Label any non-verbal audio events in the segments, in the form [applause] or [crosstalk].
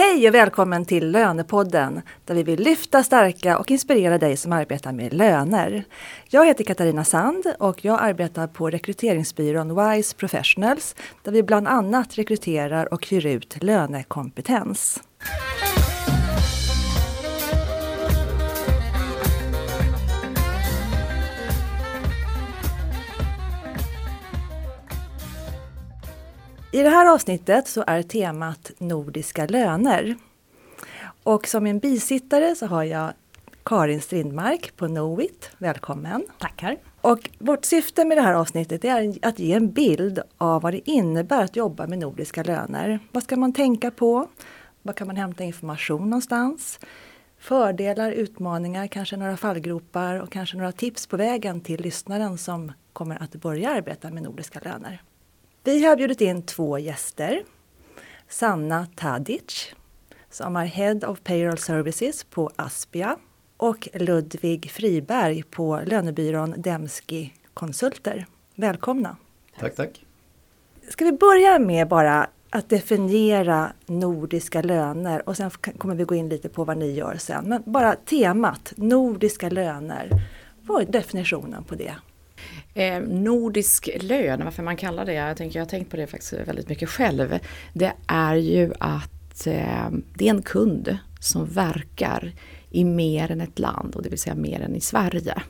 Hej och välkommen till Lönepodden där vi vill lyfta, stärka och inspirera dig som arbetar med löner. Jag heter Katarina Sand och jag arbetar på rekryteringsbyrån Wise Professionals där vi bland annat rekryterar och hyr ut lönekompetens. I det här avsnittet så är temat nordiska löner. Och som en bisittare så har jag Karin Strindmark på Knowit. Välkommen! Tackar! Och vårt syfte med det här avsnittet är att ge en bild av vad det innebär att jobba med nordiska löner. Vad ska man tänka på? Var kan man hämta information någonstans? Fördelar, utmaningar, kanske några fallgropar och kanske några tips på vägen till lyssnaren som kommer att börja arbeta med nordiska löner. Vi har bjudit in två gäster. Sanna Tadic som är Head of Payroll Services på Aspia och Ludvig Friberg på lönebyrån Demski Konsulter. Välkomna! Tack, tack! Ska vi börja med bara att definiera nordiska löner och sen kommer vi gå in lite på vad ni gör sen. Men bara temat nordiska löner. Vad är definitionen på det? Eh, nordisk lön, varför man kallar det, jag, tänker, jag har tänkt på det faktiskt väldigt mycket själv. Det är ju att eh, det är en kund som verkar i mer än ett land och det vill säga mer än i Sverige.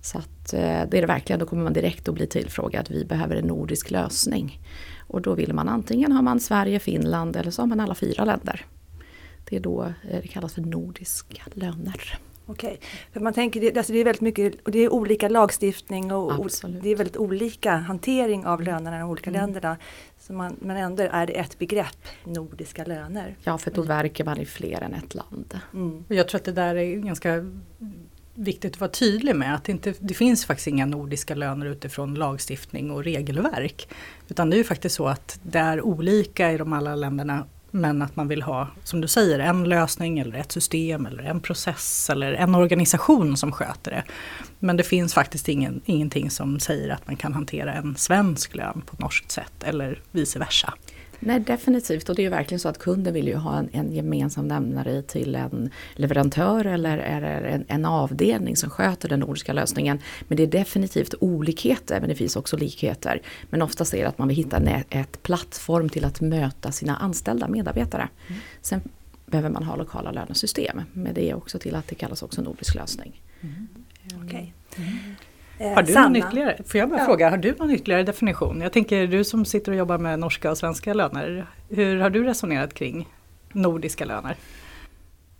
Så att eh, det är det verkligen, då kommer man direkt att bli tillfrågad, vi behöver en nordisk lösning. Och då vill man antingen har man Sverige, Finland eller så har man alla fyra länder. Det är då eh, det kallas för nordiska löner. Okej, för man tänker, alltså det är väldigt mycket, och det är olika lagstiftning och Absolut. det är väldigt olika hantering av lönerna i de olika mm. länderna. Så man, men ändå är det ett begrepp, nordiska löner. Ja, för då verkar man i fler än ett land. Mm. Jag tror att det där är ganska viktigt att vara tydlig med att det, inte, det finns faktiskt inga nordiska löner utifrån lagstiftning och regelverk. Utan det är ju faktiskt så att det är olika i de alla länderna men att man vill ha, som du säger, en lösning eller ett system eller en process eller en organisation som sköter det. Men det finns faktiskt ingen, ingenting som säger att man kan hantera en svensk lön på ett norskt sätt eller vice versa. Nej definitivt och det är verkligen så att kunden vill ju ha en, en gemensam nämnare till en leverantör eller, eller en, en, avdelning som sköter den nordiska lösningen. Men det är definitivt olikheter men det finns också likheter. Men oftast är det att man vill hitta en ett plattform till att möta sina anställda medarbetare. Mm. Sen behöver man ha lokala lönesystem. Men det är också till att det kallas också nordisk lösning. Mm. Okay. Mm. Eh, har du någon ytterligare, får jag bara ja. fråga, har du någon ytterligare definition? Jag tänker du som sitter och jobbar med norska och svenska löner, hur har du resonerat kring nordiska löner?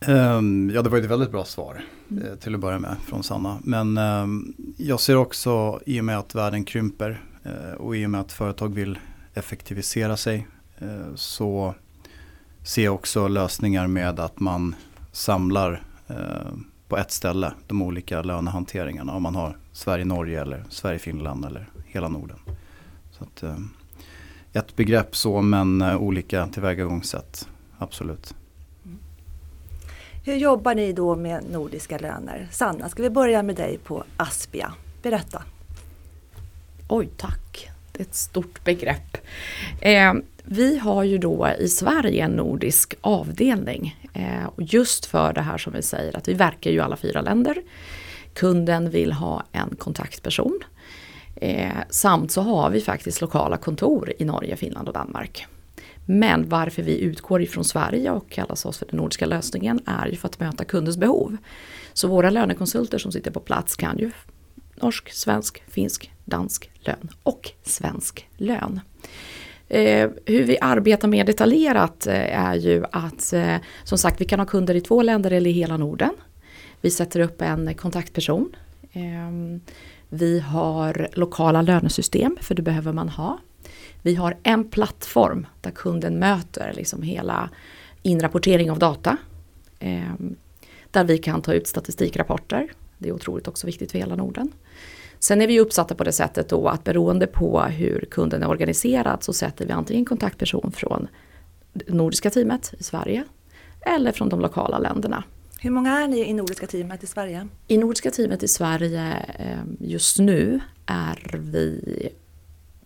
Um, ja det var ett väldigt bra svar mm. eh, till att börja med från Sanna. Men um, jag ser också i och med att världen krymper uh, och i och med att företag vill effektivisera sig uh, så ser jag också lösningar med att man samlar uh, på ett ställe de olika lönehanteringarna. Om man har Sverige-Norge eller Sverige-Finland eller hela Norden. Så att, eh, ett begrepp så men eh, olika tillvägagångssätt, absolut. Mm. Hur jobbar ni då med nordiska löner? Sanna, ska vi börja med dig på Aspia? Berätta. Oj, tack. Det är ett stort begrepp. Eh, vi har ju då i Sverige en nordisk avdelning. Eh, och just för det här som vi säger att vi verkar ju i alla fyra länder. Kunden vill ha en kontaktperson. Eh, samt så har vi faktiskt lokala kontor i Norge, Finland och Danmark. Men varför vi utgår ifrån Sverige och kallas oss för den nordiska lösningen är ju för att möta kundens behov. Så våra lönekonsulter som sitter på plats kan ju norsk, svensk, finsk, dansk lön och svensk lön. Eh, hur vi arbetar mer detaljerat eh, är ju att eh, som sagt vi kan ha kunder i två länder eller i hela Norden. Vi sätter upp en kontaktperson. Ehm, vi har lokala lönesystem, för det behöver man ha. Vi har en plattform där kunden möter liksom hela inrapportering av data. Ehm, där vi kan ta ut statistikrapporter. Det är otroligt också viktigt för hela Norden. Sen är vi uppsatta på det sättet då att beroende på hur kunden är organiserad så sätter vi antingen kontaktperson från det nordiska teamet i Sverige eller från de lokala länderna. Hur många är ni i Nordiska teamet i Sverige? I Nordiska teamet i Sverige eh, just nu är vi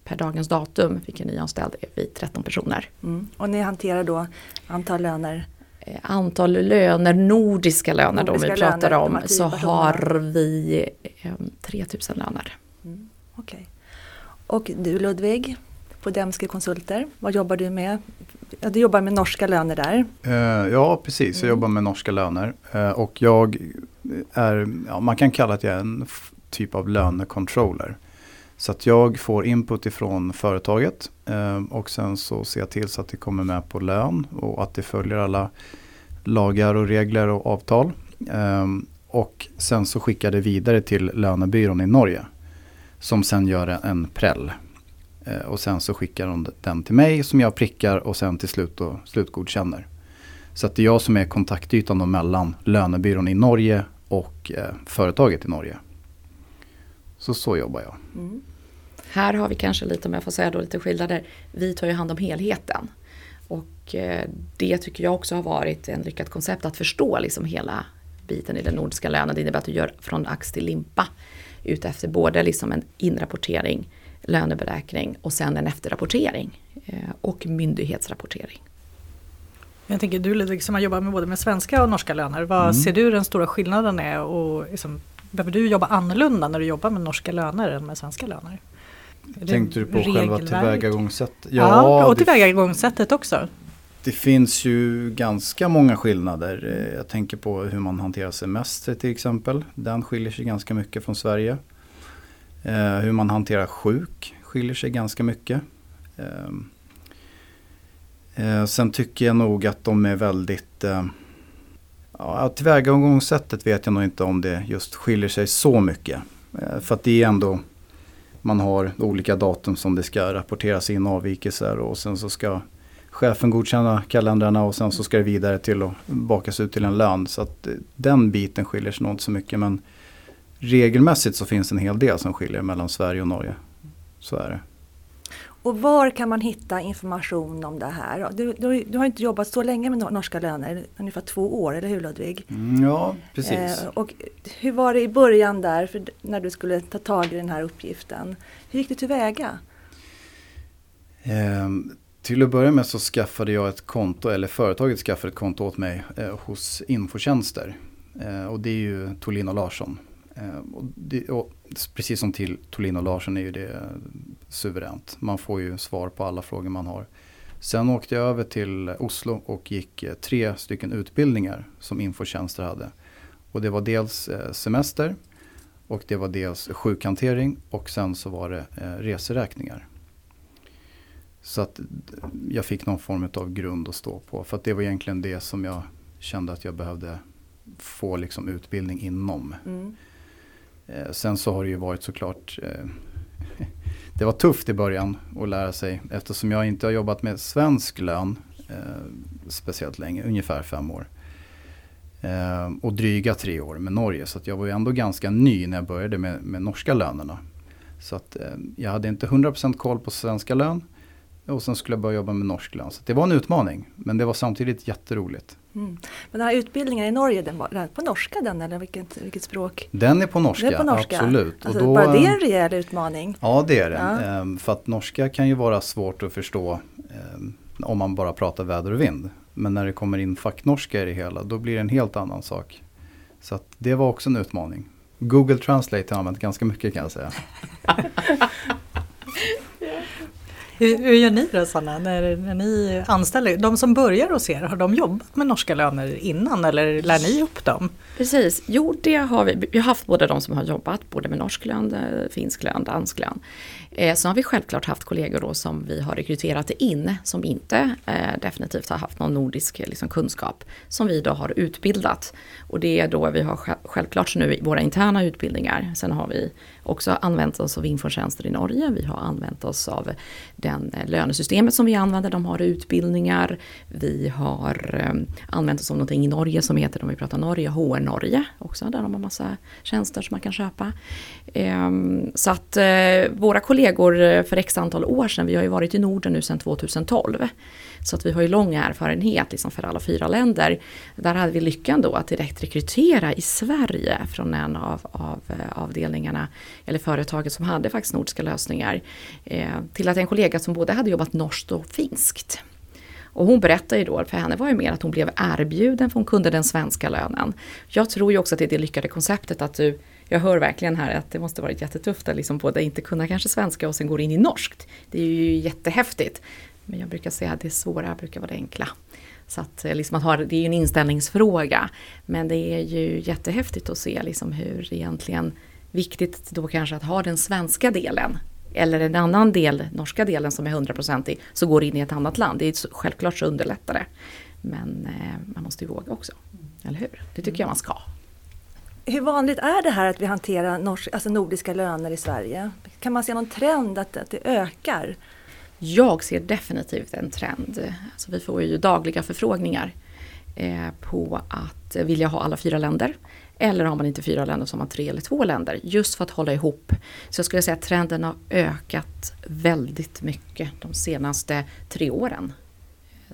per dagens datum, vilken nyanställd är vi 13 personer. Mm. Och ni hanterar då antal löner antal löner, nordiska löner Nordiska då vi pratar löner, om, så personerna. har vi eh, 3000 löner. Okej. Och du Ludvig, på Demske Konsulter, vad jobbar du med? Ja, du jobbar med norska löner där. Eh, ja, precis. Jag Mm. jobbar med norska löner. Eh, och jag är, ja, man kan kalla att jag är en typ av lönecontroller. Så att jag får input ifrån företaget eh, och sen så ser jag till så att det kommer med på lön och att det följer alla lagar och regler och avtal. Eh, och sen så skickar det vidare till lönebyrån i Norge. Som sen gör en- prell. Eh, och sen så skickar de den till mig som jag prickar och sen till slut då slutgodkänner. Så att det är jag som är kontaktytan mellan lönebyrån i Norge och eh, företaget i Norge. Så så jobbar jag. Mm. Här har vi kanske lite, om jag får säga då, lite skillnader. Vi tar ju hand om helheten. Och eh, det tycker jag också har varit en lyckat koncept att förstå liksom hela biten i den nordiska lönen. Det innebär att du gör från ax till limpa. Ut efter både liksom en inrapportering, löneberäkning och sen en efterrapportering. Eh, och myndighetsrapportering. Jag tänker du Ludvig som har jobbat med både med svenska och norska löner, vad Mm. ser du den stora skillnaden är och liksom, behöver du jobba annorlunda när du jobbar med norska löner än med svenska löner? Tänkte du på själva regelverk? tillvägagångssättet? Ja, och det, tillvägagångssättet också. det finns ju ganska många skillnader. Eh, Jag tänker på hur man hanterar semester till exempel. Den skiljer sig ganska mycket från Sverige. Eh, hur man hanterar sjuk skiljer sig ganska mycket. Eh, sen tycker jag nog att de är väldigt Ja, tillvägagångssättet vet jag nog inte om det just skiljer sig så mycket. Eh, för att det är ändå man har olika datum som det ska rapporteras in avvikelser och sen så ska chefen godkänna kalendrarna och sen så ska det vidare till att bakas ut till en lön. Så att eh, den biten skiljer sig nog inte så mycket men regelmässigt så finns en hel del som skiljer mellan Sverige och Norge. Så är det. Och var kan man hitta information om det här? Du, du, du har inte jobbat så länge med nor- norska löner, ungefär två år, eller hur Ludvig? Mm, ja, precis. Eh, och hur var det i början där, för när du skulle ta tag i den här uppgiften? Hur gick du tillväga? Ehm, till att börja med så skaffade jag ett konto, eller företaget skaffade ett konto åt mig eh, hos Infotjänster. Eh, och det är ju Tolin och Larsson. Ehm, och det, och precis som till Tolin och Larsson är ju det suveränt. Man får ju svar på alla frågor man har. Sen åkte jag över till Oslo och gick eh, tre stycken utbildningar som Infotjänster hade. Och det var dels eh, semester och det var dels sjukhantering och sen så var det eh, reseräkningar. Så att jag fick någon form av grund att stå på. För att det var egentligen det som jag kände att jag behövde få liksom utbildning inom. Mm. Eh, sen så har det ju varit såklart eh, [laughs] Det var tufft i början att lära sig eftersom jag inte har jobbat med svensk lön eh, speciellt länge, ungefär fem år. Eh, och dryga tre år med Norge så att jag var ju ändå ganska ny när jag började med, med norska lönerna. Så att eh, jag hade inte 100% koll på svenska lön och sen skulle jag börja jobba med norsk lön. Så det var en utmaning men det var samtidigt jätteroligt. Mm. Men den här utbildningen i Norge, den var den på norska den eller vilket, vilket språk? Den är på norska, är på norska. absolut. Alltså, och då, bara det är en rejäl utmaning. Ja det är det. Ja. Ehm, för att norska kan ju vara svårt att förstå ehm, om man bara pratar väder och vind. Men när det kommer in facknorska i det hela då blir det en helt annan sak. Så att det var också en utmaning. Google Translate har jag använt ganska mycket kan jag säga. [laughs] Hur, hur gör ni då Sanna, när, när ni anställer? De som börjar hos er, har de jobbat med norska löner innan eller lär ni upp dem? Precis, jo det har vi. Vi har haft både de som har jobbat både med norsk lön, eh, finsk lön, dansk lön. Eh, sen har vi självklart haft kollegor då som vi har rekryterat in som inte eh, definitivt har haft någon nordisk eh, liksom, kunskap. Som vi då har utbildat. Och det är då vi har självklart nu våra interna utbildningar. Sen har vi också använt oss av infotjänster i Norge. Vi har använt oss av den eh, lönesystemet som vi använder. De har utbildningar. Vi har ehm, använt oss av någonting i Norge som heter, om vi pratar Norge, HR Norge också. Där de har massa tjänster som man kan köpa. Ehm, så att eh, våra kollegor eh, för x antal år sedan, vi har ju varit i Norden nu sedan 2012. Så att vi har ju lång erfarenhet liksom för alla fyra länder. Där hade vi lyckan då att direkt rekrytera i Sverige från en av, av avdelningarna, eller företaget som hade faktiskt nordiska lösningar. Eh, till att en kollega som både hade jobbat norskt och finskt. Och hon berättar ju då, för henne var ju mer att hon blev erbjuden för hon kunde den svenska lönen. Jag tror ju också att det är det lyckade konceptet att du jag hör verkligen här att det måste varit jättetufft att liksom både inte kunna kanske svenska och sen går in i norskt. Det är ju jättehäftigt. Men jag brukar säga att det svåra brukar vara det enkla. Så att, eh, liksom att ha, det är ju en inställningsfråga. Men det är ju jättehäftigt att se liksom hur egentligen viktigt då kanske att ha den svenska delen eller en annan del, norska delen som är hundraprocentig, så går in i ett annat land. Det är självklart så underlättar det. Men eh, man måste ju våga också, eller hur? Det tycker jag man ska. Hur vanligt är det här att vi hanterar norsk, alltså nordiska löner i Sverige? Kan man se någon trend att, att det ökar? Jag ser definitivt en trend. Alltså vi får ju dagliga förfrågningar på att vilja ha alla fyra länder. Eller har man inte fyra länder så har man tre eller två länder. Just för att hålla ihop. Så jag skulle säga att trenden har ökat väldigt mycket de senaste tre åren.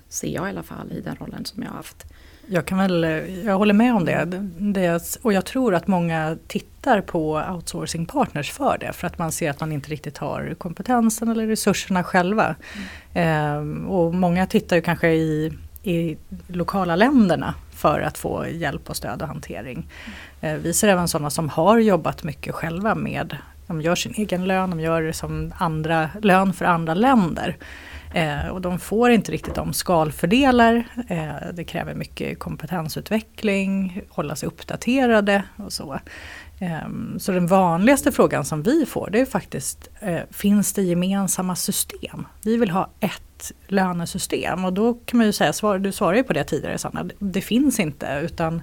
Ser jag i alla fall i den rollen som jag har haft. Jag kan väl, jag håller med om det. det. Och jag tror att många tittar på outsourcing partners för det. För att man ser att man inte riktigt har kompetensen eller resurserna själva. Mm. Ehm, och många tittar ju kanske i, i lokala länderna för att få hjälp och stöd och hantering. Eh, vi ser även sådana som har jobbat mycket själva med, de gör sin egen lön, de gör som andra lön för andra länder. Eh, och de får inte riktigt de skalfördelar. Eh, det kräver mycket kompetensutveckling, hålla sig uppdaterade och så. Ehm, så den vanligaste frågan som vi får det är faktiskt, eh, finns det gemensamma system? Vi vill ha ett lönesystem och då kan man ju säga, du svarade ju på det tidigare Sanna, det, det finns inte utan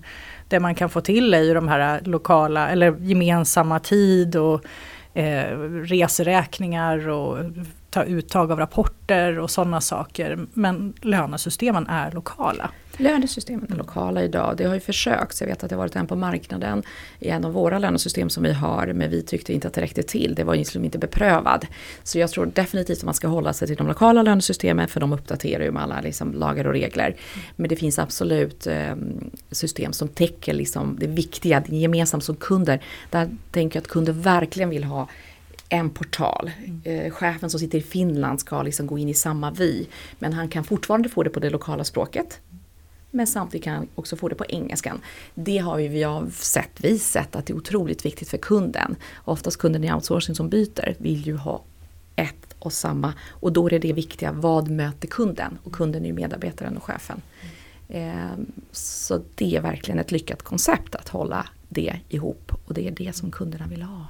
det man kan få till är ju de här lokala eller gemensamma tid och eh, reseräkningar och ta uttag av rapporter och sådana saker. Men lönesystemen är lokala. Lönesystemen är lokala idag. Det har ju försökt. Jag vet att det har varit en på marknaden i en av våra lönesystem som vi har. Men vi tyckte inte att det räckte till. Det var liksom inte beprövad. Så jag tror definitivt att man ska hålla sig till de lokala lönesystemen. För de uppdaterar ju med alla liksom lagar och regler. Men det finns absolut eh, system som täcker liksom det viktiga, det gemensamt som kunder. Där tänker jag att kunder verkligen vill ha en portal. Mm. Eh, chefen som sitter i Finland ska liksom gå in i samma vy. Men han kan fortfarande få det på det lokala språket. Men samtidigt kan han också få det på engelskan. Det har vi sett, vi sett att det är otroligt viktigt för kunden. Oftast kunden i outsourcing som byter vill ju ha ett och samma. Och då är det viktiga, vad möter kunden? Och kunden är ju medarbetaren och chefen. Ehm, så det är verkligen ett lyckat koncept att hålla det ihop. Och det är det som kunderna vill ha.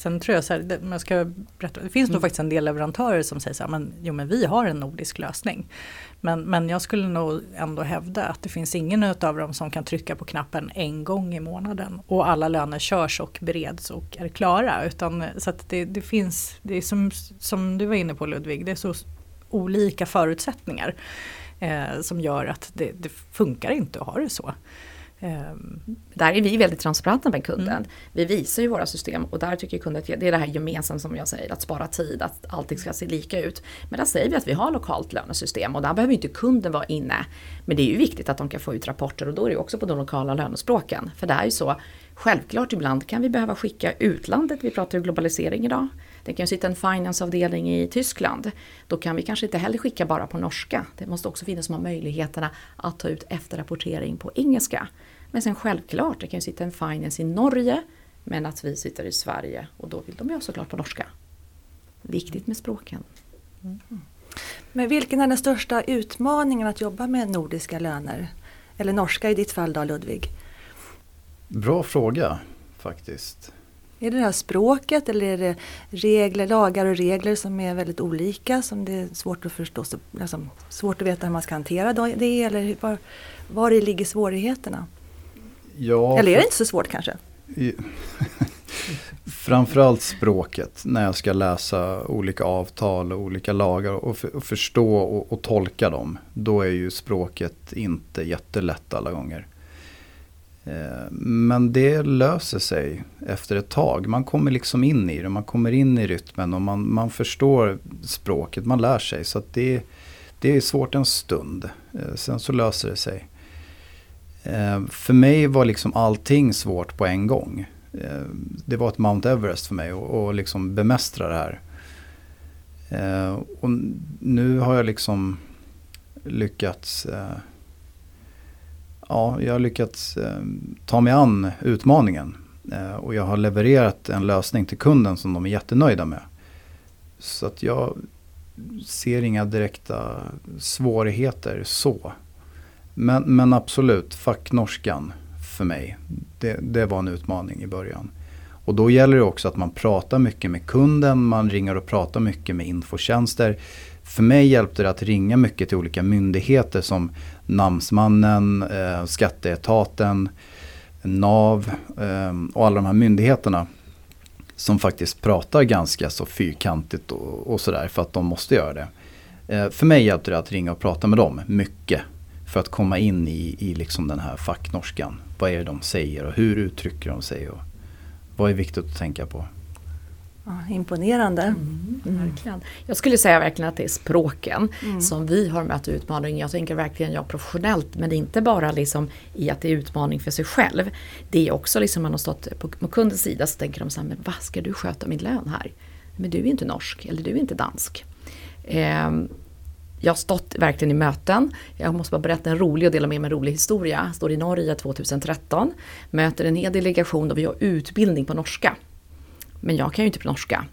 Sen tror jag så här, det, jag ska berätta, det finns mm. nog faktiskt en del leverantörer som säger så här, men, jo men vi har en nordisk lösning. Men, men jag skulle nog ändå hävda att det finns ingen av dem som kan trycka på knappen en gång i månaden och alla löner körs och bereds och är klara. Utan, så att det, det finns, det är som, som du var inne på Ludvig, det är så olika förutsättningar eh, som gör att det, det funkar inte att ha det så. Um, där är vi väldigt transparenta med kunden. Mm. Vi visar ju våra system och där tycker kunden att det är det här gemensamt som jag säger, att spara tid, att allting ska se lika ut. Men där säger vi att vi har lokalt lönesystem och där behöver inte kunden vara inne. Men det är ju viktigt att de kan få ut rapporter och då är det också på de lokala lönespråken. För det är ju så, självklart ibland kan vi behöva skicka utlandet, vi pratar ju globalisering idag. Det kan ju sitta en financeavdelning i Tyskland. Då kan vi kanske inte heller skicka bara på norska. Det måste också finnas de här möjligheterna att ta ut efterrapportering på engelska. Men sen självklart, det kan ju sitta en finance i Norge men att vi sitter i Sverige och då vill de ju såklart på norska. Viktigt med språken. Mm. Men vilken är den största utmaningen att jobba med nordiska löner? Eller norska i ditt fall då Ludvig? Bra fråga faktiskt. Är det det här språket eller är det regler, lagar och regler som är väldigt olika som det är svårt att förstå, alltså, svårt att veta hur man ska hantera det eller var, var det ligger svårigheterna? Ja, Eller är det inte så svårt kanske? [laughs] Framförallt språket när jag ska läsa olika avtal och olika lagar och, och förstå och, och, tolka dem. Då är ju språket inte jättelätt alla gånger. Eh, men det löser sig efter ett tag. Man kommer liksom in i det, man kommer in i rytmen och man, man förstår språket, man lär sig. Så det, det är svårt en stund, eh, sen så löser det sig. Eh, för mig var liksom allting svårt på en gång. Eh, det var ett Mount Everest för mig att liksom bemästra det här. Eh, och nu har jag liksom lyckats eh, Ja, jag har lyckats eh, ta mig an utmaningen. Eh, och jag har levererat en lösning till kunden som de är jättenöjda med. Så att jag ser inga direkta svårigheter så. Men, men absolut, facknorskan för mig, det, det var en utmaning i början. Och då gäller det också att man pratar mycket med kunden, man ringer och pratar mycket med infotjänster. För mig hjälpte det att ringa mycket till olika myndigheter som Namnsmannen, eh, Skatteetaten, NAV eh, och alla de här myndigheterna. Som faktiskt pratar ganska så fyrkantigt och, och sådär för att de måste göra det. Eh, för mig hjälpte det att ringa och prata med dem mycket. För att komma in i, i liksom den här facknorskan. Vad är det de säger och hur uttrycker de sig? Och vad är viktigt att tänka på? Ja, imponerande. Mm, verkligen. Jag skulle säga verkligen att det är språken mm. som vi har mött utmaning. Jag tänker verkligen jag professionellt men inte bara liksom i att det är utmaning för sig själv. Det är också liksom man har stått på, på kundens sida så tänker de så här, men vad ska du sköta min lön här? Men du är inte norsk eller du är inte dansk. Eh, jag har stått verkligen i möten. Jag måste bara berätta en rolig och dela med mig en rolig historia. Jag står i Norge 2013, möter en hel delegation och vi har utbildning på norska. Men jag kan ju inte på norska.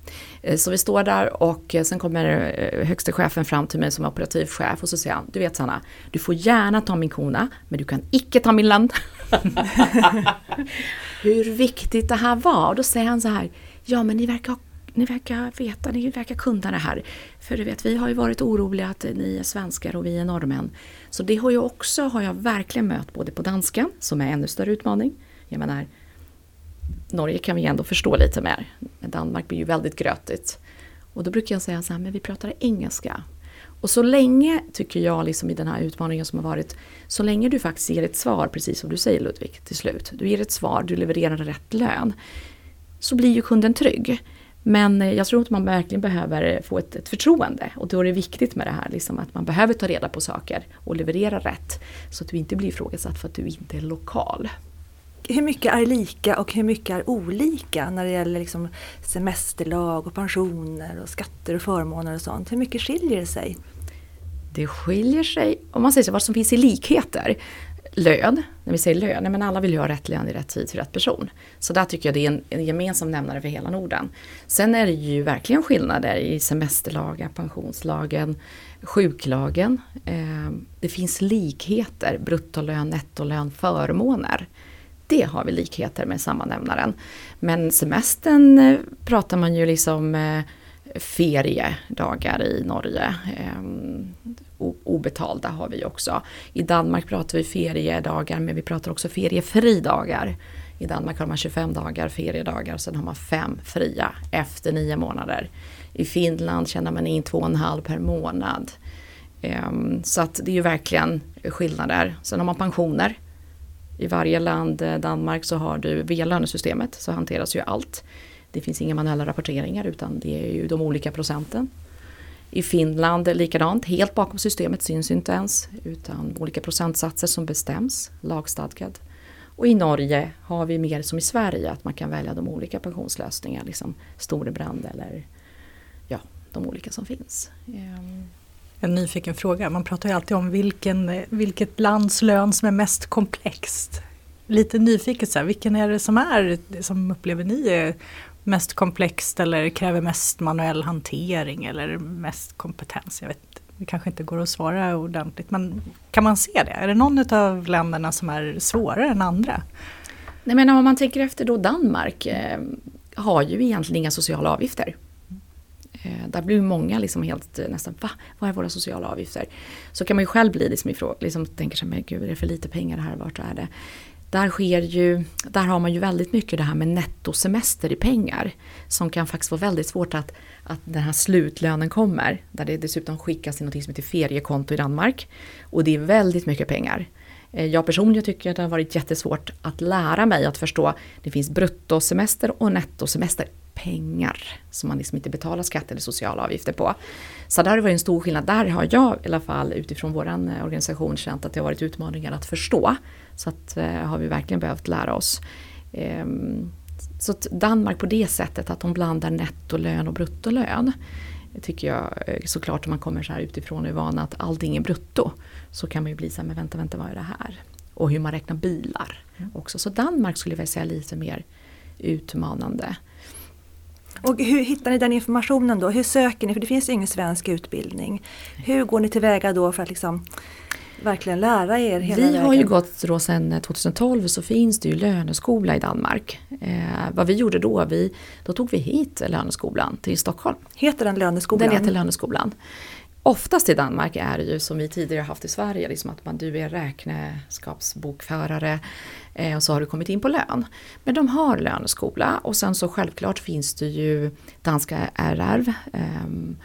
Eh, så vi står där och eh, sen kommer eh, högste chefen fram till mig som operativ chef och så säger han, du vet Sanna, du får gärna ta min kona, men du kan icke ta min land. [laughs] [laughs] Hur viktigt det här var. Och då säger han så här, ja men ni verkar, ni verkar veta, ni verkar kunna det här. För du vet, vi har ju varit oroliga att ni är svenskar och vi är norrmän. Så det har jag också, har jag verkligen mött både på danska, som är en ännu större utmaning. Jag menar, Norge kan vi ändå förstå lite mer. Men Danmark blir ju väldigt grötigt. Och då brukar jag säga så här, men vi pratar engelska. Och så länge, tycker jag, liksom i den här utmaningen som har varit, så länge du faktiskt ger ett svar, precis som du säger Ludvig, till slut. Du ger ett svar, du levererar rätt lön. Så blir ju kunden trygg. Men jag tror att man verkligen behöver få ett, ett förtroende. Och då är det viktigt med det här, liksom, att man behöver ta reda på saker och leverera rätt. Så att du inte blir ifrågasatt för att du inte är lokal hur mycket är lika och hur mycket är olika när det gäller liksom semesterlag och pensioner och skatter och förmåner och sånt? Hur mycket skiljer det sig? Det skiljer sig, om man säger så, vad som finns i likheter. Lön, när vi säger lön, men alla vill ju ha rätt lön i rätt tid till rätt person. Så där tycker jag det är en, en gemensam nämnare för hela Norden. Sen är det ju verkligen skillnader i semesterlagar, pensionslagen, sjuklagen. Eh, det finns likheter, bruttolön, nettolön, förmåner det har vi likheter med sammanämnaren. Men semestern eh, pratar man ju liksom eh, feriedagar i Norge. Ehm, Obetalda har vi också. I Danmark pratar vi feriedagar men vi pratar också feriefridagar. I Danmark har man 25 dagar feriedagar, och sen har man fem fria efter nio månader. I Finland tjänar man in två och en halv per månad. Ehm, så att det är ju verkligen skillnader. Sen har man pensioner. I varje land, eh, Danmark, så har du via lönesystemet så hanteras ju allt. Det finns inga manuella rapporteringar utan det är ju de olika procenten. I Finland likadant, helt bakom systemet syns inte ens utan olika procentsatser som bestäms, lagstadgad. Och i Norge har vi mer som i Sverige att man kan välja de olika pensionslösningar, liksom Storebrand eller ja, de olika som finns. Ehm. En nyfiken fråga. Man pratar ju alltid om vilken, vilket lands lön som är mest komplext. Lite nyfiket, så här, vilken är det som är, som upplever ni är mest komplext eller kräver mest manuell hantering eller mest kompetens? Jag vet, det kanske inte går att svara ordentligt, men kan man se det? Är det någon av länderna som är svårare än andra? Nej, men om man tänker efter då Danmark eh, har ju egentligen inga sociala avgifter. Eh, där blir många liksom helt eh, nästan, va? Vad är våra sociala avgifter? Så kan man ju själv bli liksom ifrån, liksom tänker sig, men gud är det för lite pengar här, vart är det? Där sker ju, där har man ju väldigt mycket det här med nettosemester i pengar. Som kan faktiskt vara väldigt svårt att, att den här slutlönen kommer. Där det dessutom skickas till något som heter feriekonto i Danmark. Och det är väldigt mycket pengar. Eh, jag personligen tycker att det har varit jättesvårt att lära mig att förstå. Det finns bruttosemester och nettosemester pengar som man liksom inte betalar skatt eller sociala avgifter på. Så där har det varit en stor skillnad. Där har jag i alla fall utifrån vår eh, organisation känt att det har varit utmaningar att förstå. Så att, eh, har vi verkligen behövt lära oss. Ehm, så Danmark på det sättet att de blandar nettolön och bruttolön. Tycker jag eh, såklart om man kommer så här utifrån och är van att allting är brutto. Så kan man ju bli så här, men vänta, vänta, vad är det här? Och hur man räknar bilar också. Så Danmark skulle jag vilja säga lite mer utmanande. Och hur hittar ni den informationen då? Hur söker ni? För det finns ju ingen svensk utbildning. Hur går ni tillväga då för att liksom verkligen lära er hela Vi vägen? har ju gått då sedan 2012 så finns det ju löneskola i Danmark. Eh, vad vi gjorde då, vi, då tog vi hit löneskolan till Stockholm. Heter den löneskolan? Den heter Löneskolan. Oftast i Danmark är det ju som vi tidigare haft i Sverige, liksom att man, du är räkenskapsbokförare eh, och så har du kommit in på lön. Men de har löneskola och sen så självklart finns det ju danska RR. ehm,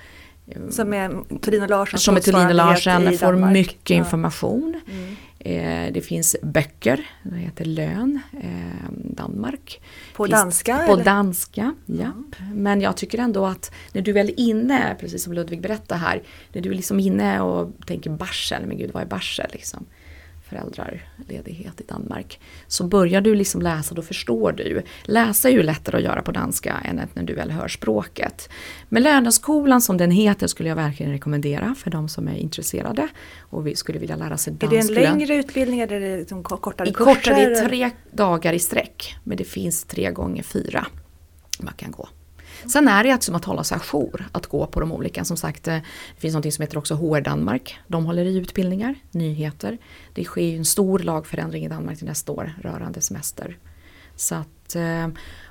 Som är Thulin och Larsson som är och Larsen, får Danmark. mycket Ja. information. Mm. Eh, det finns böcker, det heter Lön, eh, Danmark. På Finns- danska? På eller? danska, ja. Men jag tycker ändå att när du väl är inne, precis som Ludvig berättade här, när du är liksom inne och tänker barsel, men gud vad är barsel liksom? Föräldraledighet i Danmark. Så börjar du liksom läsa, då förstår du. Läsa är ju lättare att göra på danska än när du väl hör språket. Men Löneskolan som den heter skulle jag verkligen rekommendera för de som är intresserade och vi skulle vilja lära sig Är det en längre utbildning eller är det liksom ko- kortare I kurser? kortare, det är tre dagar i sträck. Men det finns tre gånger fyra man kan gå. Sen är det som att hålla sig ajour, att gå på de olika. Som sagt, eh, det finns något som heter också HR Danmark. De håller i utbildningar, nyheter. Det sker ju en stor lagförändring i Danmark till nästa år rörande semester. Så att, eh,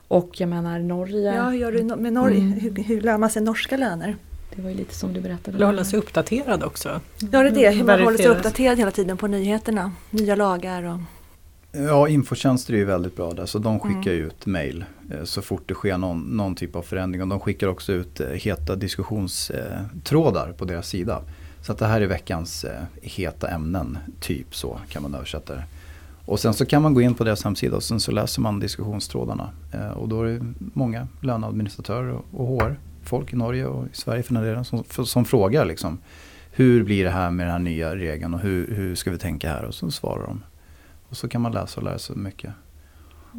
och jag menar Norge, Ja, hur gör du med Norge? Mm. Hur, hur lär man sig norska löner? det var ju lite som du berättade. Hålla sig uppdaterad också. Ja, det är det. Hur man håller sig uppdaterad hela tiden på nyheterna. Nya lagar och... Ja, infotjänster är ju väldigt bra där. Så de skickar Mm. ut mail eh, så fort det sker någon, någon typ av förändring. Och de skickar också ut eh, heta diskussionstrådar på deras sida. Så att det här är veckans eh, heta ämnen, typ så kan man översätta det. Och sen så kan man gå in på deras hemsida och sen så läser man diskussionstrådarna. Eh, Och då är det många löneadministratörer och- HR-folk i Norge och i Sverige för den delen som, som frågar liksom. Hur blir det här med den här nya regeln och hur, hur ska vi tänka här? Och så svarar de. Och så kan man läsa och lära sig mycket.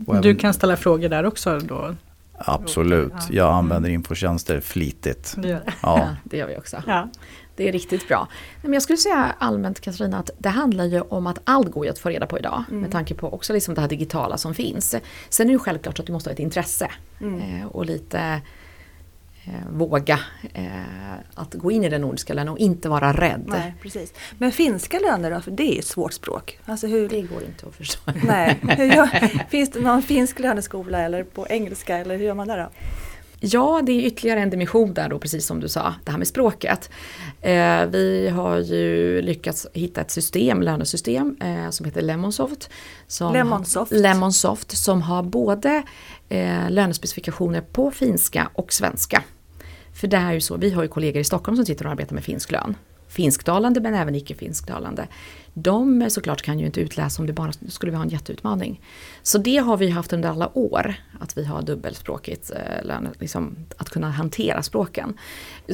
Och Du även- kan ställa frågor där också då? Absolut, Ja. jag använder infotjänster flitigt. Det gör. Ja, Ja. [laughs] det gör vi också. Ja. Det är riktigt bra. Men jag skulle säga allmänt Katarina att det handlar ju om att allt går ju att få reda på idag. Mm. Med tanke på också liksom det här digitala som finns. Sen är det ju självklart att du måste ha ett intresse. Mm. Eh, och lite våga eh, att gå in i den nordiska lönen och inte vara rädd. Nej, precis. Men finska löner då? För det är ett svårt språk. Alltså hur... Det går inte att förstå. Nej. [laughs] Gör... Finns det någon finsk löneskola eller på engelska eller hur gör man där då? Ja, det är ytterligare en dimension där då, precis som du sa, det här med språket. Eh, vi har ju lyckats hitta ett system, lönesystem, eh, som heter Lemonsoft. Som Lemonsoft. Har, Lemonsoft, som har både eh, lönespecifikationer på finska och svenska. För det är ju så, vi har ju kollegor i Stockholm som sitter och arbetar med finsk lön. Finsktalande men även icke-finsktalande. De eh, såklart kan ju inte utläsa om det bara skulle vi ha en jätteutmaning. Så det har vi haft under alla år, att vi har dubbelspråkigt, eh, liksom, att kunna hantera språken.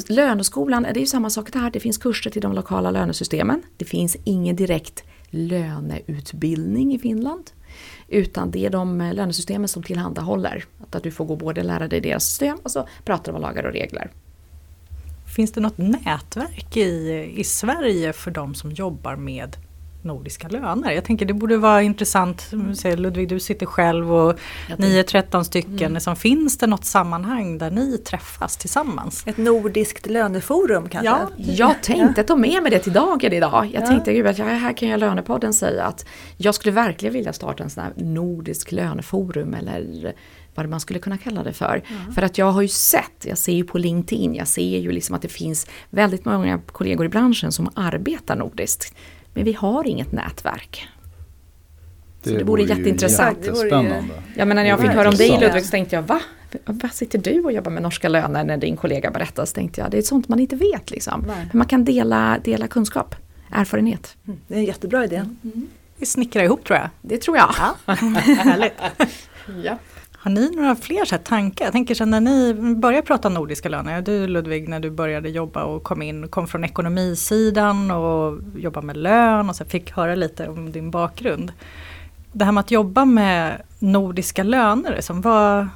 Löneskolan, eh, det är ju samma sak där, det finns kurser till de lokala lönesystemen. Det finns ingen direkt löneutbildning i Finland. Utan det är de eh, lönesystemen som tillhandahåller. Att, att du får gå både lära dig deras system och så pratar de om lagar och regler. Finns det något nätverk i, i Sverige för de som jobbar med nordiska löner? Jag tänker det borde vara intressant, säger, Ludvig du sitter själv och ni är 13 stycken. Mm. Liksom, finns det något sammanhang där ni träffas tillsammans? Ett nordiskt löneforum kanske? Ja. Jag tänkte ta med mig det till dagen idag. Jag Ja. tänkte gud, att här kan jag Lönepodden säga att jag skulle verkligen vilja starta en sån här nordisk löneforum eller vad man skulle kunna kalla det för. För att jag har ju sett, jag ser ju på LinkedIn, jag ser ju liksom att det finns väldigt många kollegor i branschen som arbetar nordiskt. Men vi har inget nätverk. Så det vore jätteintressant. Det vore ju- Jättespännande. Jag menar när jag fick höra om dig. Ludvig så tänkte jag va? Vad sitter du och jobbar med norska löner när din kollega berättar? Så tänkte jag det är sånt man inte vet liksom. Nej. Men man kan dela, dela kunskap, erfarenhet. Mm, Det är en jättebra idé. Vi snickrar ihop tror jag. Det tror jag. [laughs] Härligt. Ja. Har ni några fler så tankar? Jag tänker så när ni börjar prata nordiska löner, du Ludvig när du började jobba och kom in, kom från ekonomisidan och jobbade med lön och så fick höra lite om din bakgrund. Det här med att jobba med nordiska löner, liksom, vad,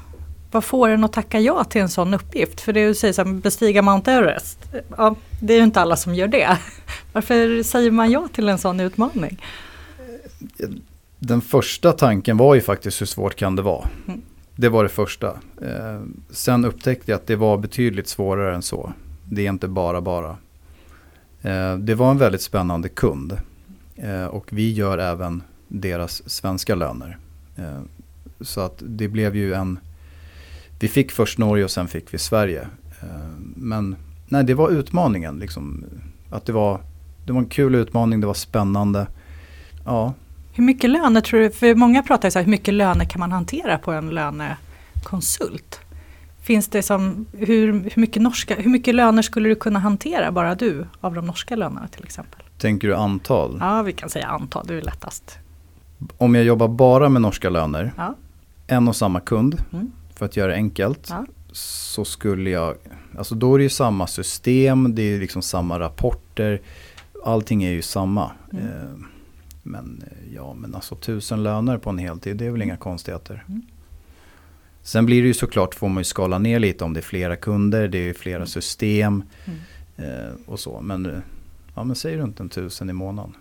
vad får en att tacka ja till en sån uppgift? För det du säger som bestiga Mount Everest, ja, det är ju inte alla som gör det. [laughs] Varför säger man ja till en sån utmaning? Den första tanken var ju faktiskt hur svårt kan det vara? Mm. Det var det första. Eh, sen upptäckte jag att det var betydligt svårare än så. Det är inte bara bara. Eh, det var en väldigt spännande kund. Eh, och vi gör även deras svenska löner. Eh, så att det blev ju en... Vi fick först Norge och sen fick vi Sverige. Eh, men nej, det var utmaningen. Liksom, att det, var, det var en kul utmaning, det var spännande. Ja, hur mycket löner tror du, för många pratar ju så här, hur mycket löner kan man hantera på en lönekonsult? Finns det som, hur, hur, mycket norska, hur mycket löner skulle du kunna hantera, bara du, av de norska lönerna till exempel? tänker du antal? Ja, vi kan säga antal, det är lättast. Om jag jobbar bara med norska löner, Ja. en och samma kund, Mm. för att göra det enkelt, Ja. så skulle jag, alltså då är det ju samma system, det är liksom samma rapporter, allting är ju samma. Mm. Men eh, ja, men alltså tusen löner på en heltid, det är väl inga konstigheter. Mm. Sen blir det ju såklart, får man ju skala ner lite om det är flera kunder, det är flera Mm. system Mm. eh, och så. Men, eh, ja, men säg runt en tusen i månaden.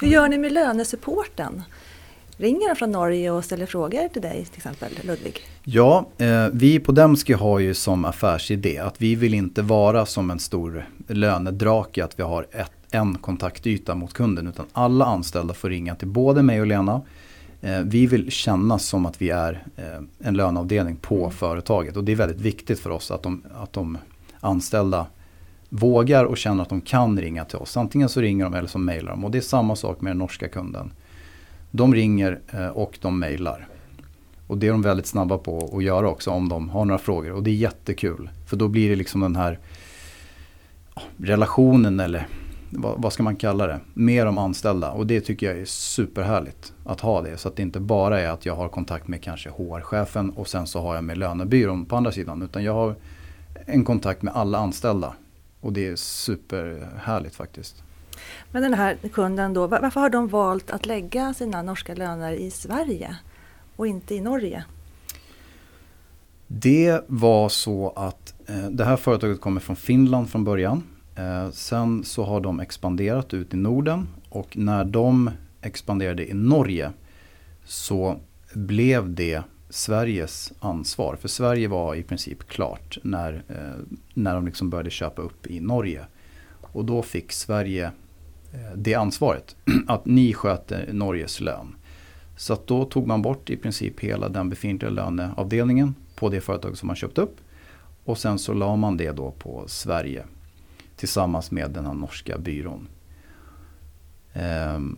Hur gör ni med lönesupporten? Ringer de från Norge och ställer frågor till dig till exempel, Ludvig? Ja, eh, vi på Demski har ju som affärsidé att vi vill inte vara som en stor lönedrake, att vi har ett, en kontaktyta mot kunden. Utan alla anställda får ringa till både mig och Lena. Eh, vi vill känna som att vi är eh, en löneavdelning på företaget. Och det är väldigt viktigt för oss att de, att de anställda vågar och känner att de kan ringa till oss. Antingen så ringer de eller så mejlar de. Och det är samma sak med den norska kunden. De ringer eh, och de mejlar. Och det är de väldigt snabba på att göra också om de har några frågor. Och det är jättekul. För då blir det liksom den här relationen eller vad, vad ska man kalla det? Med de anställda. Och det tycker jag är superhärligt att ha det. Så att det inte bara är att jag har kontakt med kanske HR-chefen och sen så har jag med lönebyrån på andra sidan. Utan jag har en kontakt med alla anställda. Och det är superhärligt faktiskt. Men den här kunden då, var- varför har de valt att lägga sina norska löner i Sverige och inte i Norge? Det var så att eh, det här företaget kommer från Finland från början. Eh, sen så har de expanderat ut i Norden och när de expanderade i Norge så blev det Sveriges ansvar. För Sverige var i princip klart när, eh, när de liksom började köpa upp i Norge. Och då fick Sverige eh, det ansvaret. [clears throat] Att ni sköter Norges lön. Så att då tog man bort i princip hela den befintliga löneavdelningen på det företag som man köpt upp. Och sen så la man det då på Sverige tillsammans med den här norska byrån. Ehm,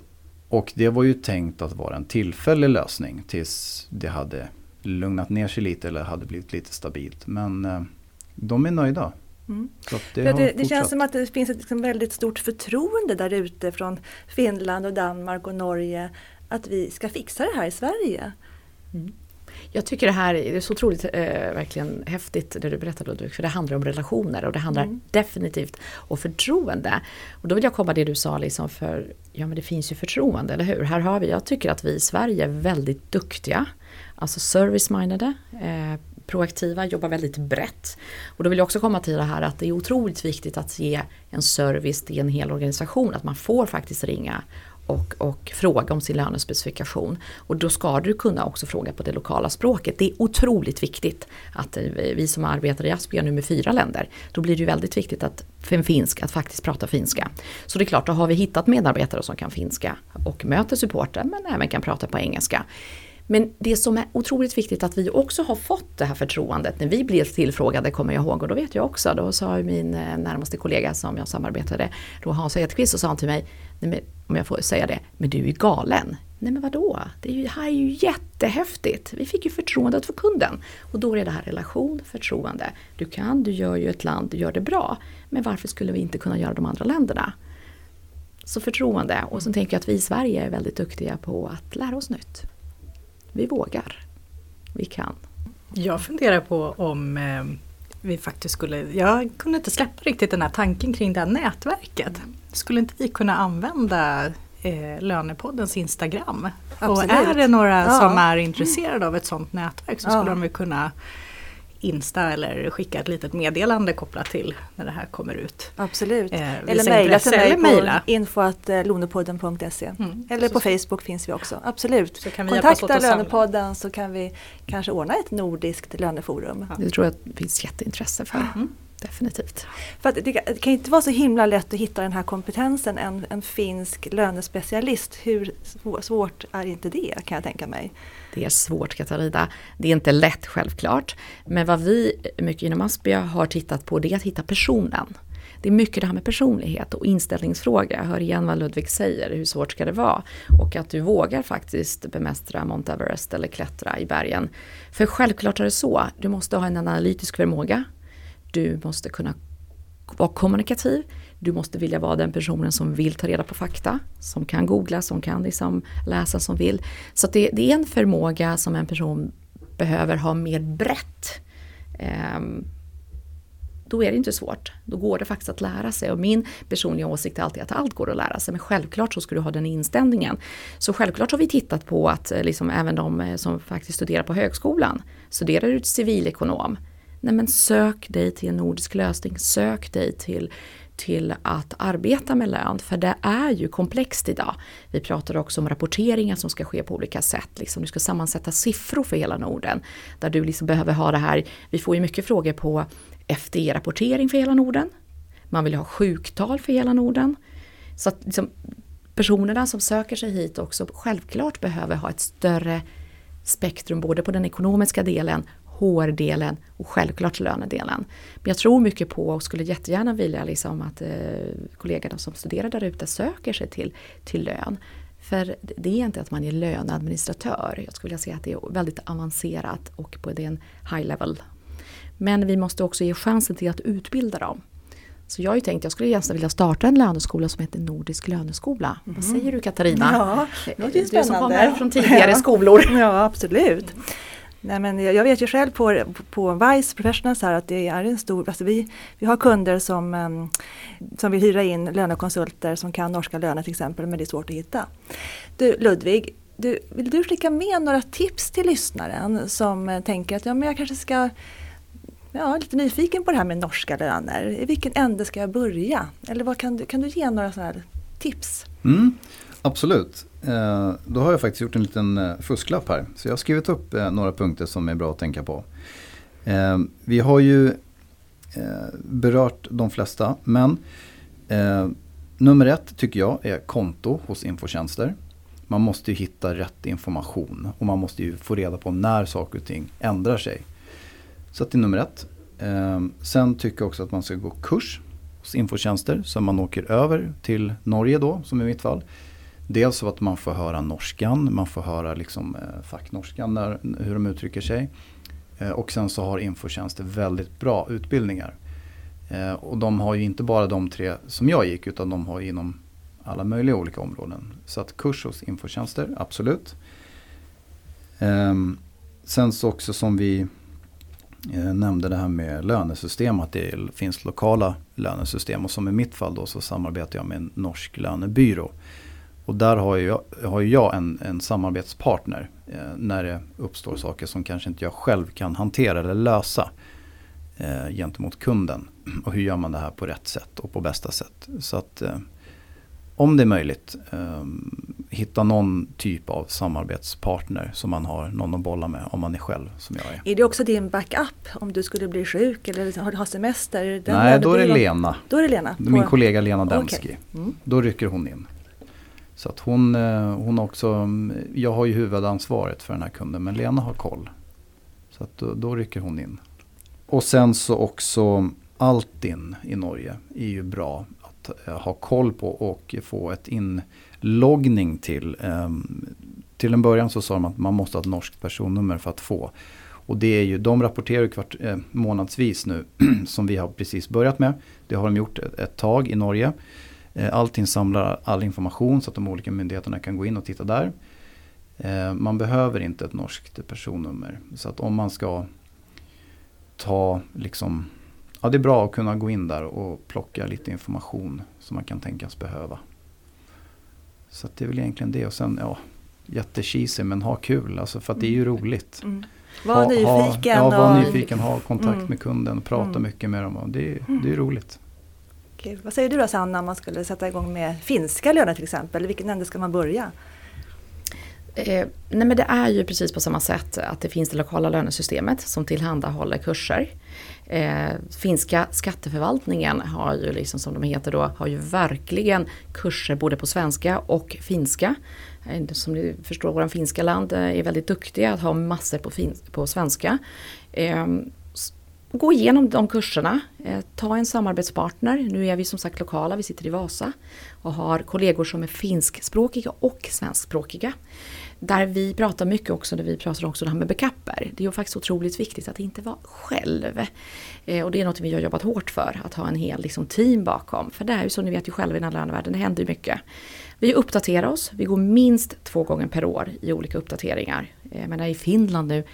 och det var ju tänkt att vara en tillfällig lösning tills det hade lugnat ner sig lite eller hade blivit lite stabilt. Men eh, de är nöjda. Mm. Det, Det, det, det känns som att det finns ett liksom väldigt stort förtroende där ute från Finland och Danmark och Norge att vi ska fixa det här i Sverige. Jag tycker det här är så otroligt eh, verkligen häftigt det du berättade Ludvig, för det handlar om relationer och det handlar Mm. definitivt om förtroende. Och då vill jag komma det du sa liksom för, ja men det finns ju förtroende, eller hur? Här har vi, jag tycker att vi i Sverige är väldigt duktiga, alltså service-mindede, eh, proaktiva, jobbar väldigt brett. Och då vill jag också komma till det här att det är otroligt viktigt att ge en service till en hel organisation, att man får faktiskt ringa och, och fråga om sin lönespecifikation. Och då ska du kunna också fråga på det lokala språket. Det är otroligt viktigt att eh, vi som arbetar i Aspia nu med fyra länder, då blir det ju väldigt viktigt att för en finsk att faktiskt prata finska. Så det är klart, då har vi hittat medarbetare som kan finska och möter supporten men även kan prata på engelska. Men det som är otroligt viktigt att vi också har fått det här förtroendet när vi blev tillfrågade kommer jag ihåg och då vet jag också, då sa min eh, närmaste kollega som jag samarbetade, då Hans Edqvist, så sa han till mig, Nej, men, om jag får säga det, men du är galen. Nej men vadå? Det är ju, här är ju jättehäftigt. Vi fick ju förtroendet för kunden. Och då är det här relation, förtroende. Du kan, du gör ju ett land, du gör det bra. Men varför skulle vi inte kunna göra de andra länderna? Så förtroende. Och sen tänker jag att vi i Sverige är väldigt duktiga på att lära oss nytt. Vi vågar. Vi kan. Jag funderar på om eh, vi faktiskt skulle, jag kunde inte släppa riktigt den här tanken kring det här nätverket. Skulle inte vi kunna använda eh, Lönepoddens Instagram. Absolut. Och är det några Ja. som är intresserade av ett sådant nätverk så Ja. skulle de ju kunna Insta eller skicka ett litet meddelande kopplat till när det här kommer ut. Absolut. Eh, eller mejla till mig eller på info.lonepodden.se Mm. Eller Så- på Facebook finns vi också, absolut. Så kan vi Kontakta. Lönepodden så kan vi kanske ordna ett nordiskt löneforum. Det tror jag att det finns jätteintresse för. Mm. Definitivt. För att det, kan- det kan inte vara så himla lätt att hitta den här kompetensen, en, en finsk lönespecialist. Hur svå- svårt är inte det kan jag tänka mig? Det är svårt Katarina. Det är inte lätt självklart. Men vad vi mycket inom Aspia har tittat på det är att hitta personen. Det är mycket det här med personlighet och inställningsfråga. Jag hör igen vad Ludvig säger, hur svårt ska det vara? Och att du vågar faktiskt bemästra Mount Everest eller klättra i bergen. För självklart är det så, du måste ha en analytisk förmåga. Du måste kunna vara kommunikativ. Du måste vilja vara den personen som vill ta reda på fakta, som kan googla, som kan liksom läsa, som vill. Så att det, det är en förmåga som en person behöver ha mer brett. Ehm, då är det inte svårt. Då går det faktiskt att lära sig. Och min personliga åsikt är alltid att allt går att lära sig. Men självklart så ska du ha den inställningen. Så självklart har vi tittat på att eh, liksom även de eh, som faktiskt studerar på högskolan, studerar du till civilekonom, nej men sök dig till en nordisk lösning. Sök dig till till att arbeta med lön, för det är ju komplext idag. Vi pratar också om rapporteringar som ska ske på olika sätt. Liksom, du ska sammansätta siffror för hela Norden. Där du liksom behöver ha det här, vi får ju mycket frågor på FD-rapportering för hela Norden. Man vill ha sjuktal för hela Norden. Så att liksom, personerna som söker sig hit också självklart behöver ha ett större spektrum både på den ekonomiska delen, HR-delen och självklart lönedelen. Men jag tror mycket på och skulle jättegärna vilja liksom att eh, kollegorna som studerar där ute söker sig till, till lön. För det är inte att man är löneadministratör. Jag skulle vilja säga att det är väldigt avancerat och på den high level. Men vi måste också ge chansen till att utbilda dem. Så jag har ju tänkt att jag skulle gärna vilja starta en löneskola som heter Nordisk löneskola. Vad säger du Katarina? Ja, det låter ju Du som spännande. kommer från tidigare Ja. skolor. Ja, absolut. Nej, men jag vet ju själv på, på Vice Professionals här att det är en stor, alltså vi, vi har kunder som, ehm, som vill hyra in lönekonsulter som kan norska löner till exempel, men det är svårt att hitta. Du Ludvig, du, vill du skicka med några tips till lyssnaren som eh, tänker att ja, men jag kanske ska Ja, är lite nyfiken på det här med norska löner. I vilken ände ska jag börja? Eller vad kan, du, kan du ge några sådana här tips? Mm, absolut. Eh, då har jag faktiskt gjort en liten eh, fusklapp här. Så jag har skrivit upp eh, några punkter som är bra att tänka på. Vi har ju berört de flesta, men nummer ett tycker jag är konto hos Infotjänster. Man måste ju hitta rätt information och man måste ju få reda på när saker och ting ändrar sig. Så att det är nummer ett. Sen tycker jag också att man ska gå kurs hos Infotjänster så man åker över till Norge då, som i mitt fall. Dels så att man får höra norskan, man får höra liksom, eh, facknorskan, när, hur de uttrycker sig. Eh, och sen så har Infotjänster väldigt bra utbildningar. Eh, och de har ju inte bara de tre som jag gick utan de har inom alla möjliga olika områden. Så att kurs hos Infotjänster, absolut. Ehm, sen så också som vi eh, nämnde det här med lönesystem, att det finns lokala lönesystem. Och som i mitt fall då så samarbetar jag med en norsk lönebyrå. Och där har ju jag, har jag en, en samarbetspartner eh, när det uppstår saker som kanske inte jag själv kan hantera eller lösa eh, gentemot kunden. Och hur gör man det här på rätt sätt och på bästa sätt. Så att eh, om det är möjligt, eh, hitta någon typ av samarbetspartner som man har någon att bolla med om man är själv som jag är. Är det också din backup om du skulle bli sjuk eller har, ha semester? Den Nej, då är det Lena. Då är det Lena? Min kollega Lena. Demski. Mm. Då rycker hon in. Så att hon, eh, hon också, mm, jag har ju huvudansvaret för den här kunden men Lena har koll. Så att då, då rycker hon in. Och sen så också Altin i Norge är ju bra att eh, ha koll på och få ett inloggning till. Ehm, till en början så sa de att man måste ha ett norskt personnummer för att få. Och det är ju, de rapporterar ju kvart, eh, månadsvis nu [clears throat] som vi har precis börjat med. Det har de gjort ett, ett tag i Norge. Eh, Allting samlar all information så att de olika myndigheterna kan gå in och titta där. Eh, Man behöver inte ett norskt personnummer. Så att om man ska ta liksom Ja det är bra att kunna gå in där och plocka lite information som man kan tänkas behöva. Så det är väl egentligen det och sen ja, jättecheesy men ha kul alltså för att det är ju roligt. Mm. Var nyfiken. Ha, ja, var och... nyfiken, ha kontakt Mm. med kunden, prata Mm. mycket med dem. Det, det är roligt. Kul. Vad säger du då Sanna om man skulle sätta igång med finska löner till exempel? Vilken ände ska man börja? Eh, nej men det är ju precis på samma sätt att det finns det lokala lönesystemet som tillhandahåller kurser. Eh, finska skatteförvaltningen har ju liksom som de heter då, har ju verkligen kurser både på svenska och finska. Eh, som ni förstår, våra finska land eh, är väldigt duktiga att ha massor på, på svenska. Eh, Gå igenom de kurserna, eh, ta en samarbetspartner. Nu är vi som sagt lokala, vi sitter i Vasa och har kollegor som är finskspråkiga och svenskspråkiga. Där vi pratar mycket också, när vi pratar också det här med backuper. Det är ju faktiskt otroligt viktigt att inte vara själv. Eh, och det är något vi har jobbat hårt för, att ha en hel liksom, team bakom. För det är ju så, ni vet ju själva i den här världen, det händer ju mycket. Vi uppdaterar oss, vi går minst två gånger per år i olika uppdateringar. Eh, Jag menar i Finland nu,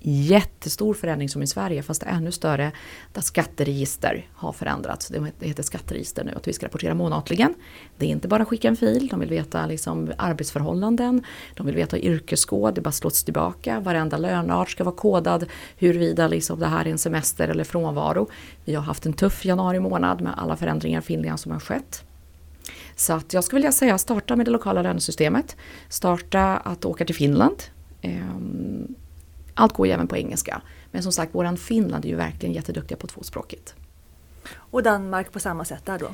jättestor förändring som i Sverige, fast ännu större, där skatteregister har förändrats. Det heter skatteregister nu, att vi ska rapportera månatligen. Det är inte bara att skicka en fil, de vill veta liksom arbetsförhållanden, de vill veta yrkeskod, det bara slås tillbaka, varenda löneart ska vara kodad, huruvida liksom det här är en semester eller frånvaro. Vi har haft en tuff januari månad med alla förändringar i Finland som har skett. Så att jag skulle vilja säga starta med det lokala lönesystemet, starta att åka till Finland. Ehm, Ehm, Allt går ju även på engelska. Men som sagt, våran Finland är ju verkligen jätteduktiga på tvåspråkigt. Och Danmark på samma sätt där då?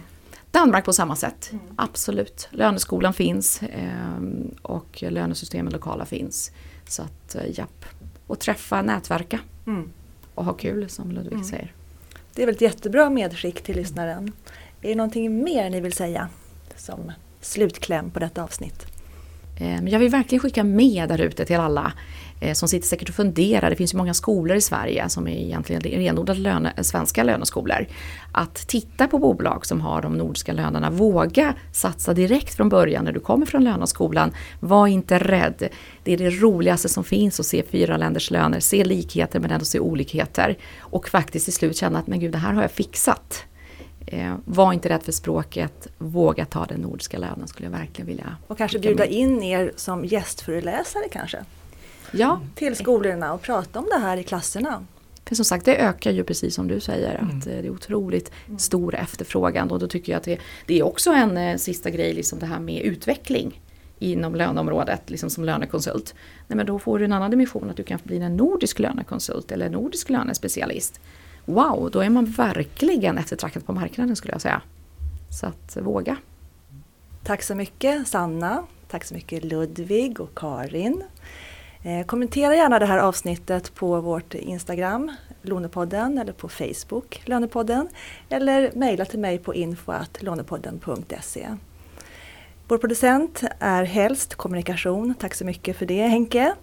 Danmark på samma sätt, absolut. Löneskolan finns ehm, och lönesystemen lokala finns. Så att eh, japp. Och träffa, nätverka Mm. och ha kul som Ludvig säger. Det är väl ett jättebra medskick till lyssnaren. Är det någonting mer ni vill säga som slutkläm på detta avsnitt? Eh, Men jag vill verkligen skicka med där ute till alla eh, som sitter säkert och funderar. Det finns ju många skolor i Sverige som är egentligen renodlade löne, svenska löneskolor. Att titta på bolag som har de nordiska lönerna. Våga satsa direkt från början när du kommer från löneskolan. Var inte rädd. Det är det roligaste som finns att se fyra länders löner. Se likheter men ändå se olikheter. Och faktiskt till slut känna att men gud det här har jag fixat. Eh, var inte rädd för språket, våga ta den nordiska lönen skulle jag verkligen vilja Och kanske bjuda in er som gästföreläsare kanske? Ja, Till skolorna och prata om det här i klasserna. för som sagt det ökar ju precis som du säger att eh, det är otroligt stor efterfrågan och då tycker jag att det, det är också en eh, sista grej, liksom det här med utveckling inom löneområdet, liksom som lönekonsult. Nej, men då får du en annan dimension att du kan bli en nordisk lönekonsult eller nordisk lönespecialist. Wow, då är man verkligen eftertraktad på marknaden skulle jag säga. Så att eh, våga. Tack så mycket Sanna, tack så mycket Ludvig och Karin. Eh, kommentera gärna det här avsnittet på vårt Instagram, Lånepodden, eller på Facebook, Lönepodden. Eller mejla till mig på info.lånepodden.se. Vår producent är Helst Kommunikation. Tack så mycket för det Henke.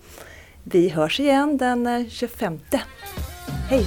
Vi hörs igen den eh, 25. Hej!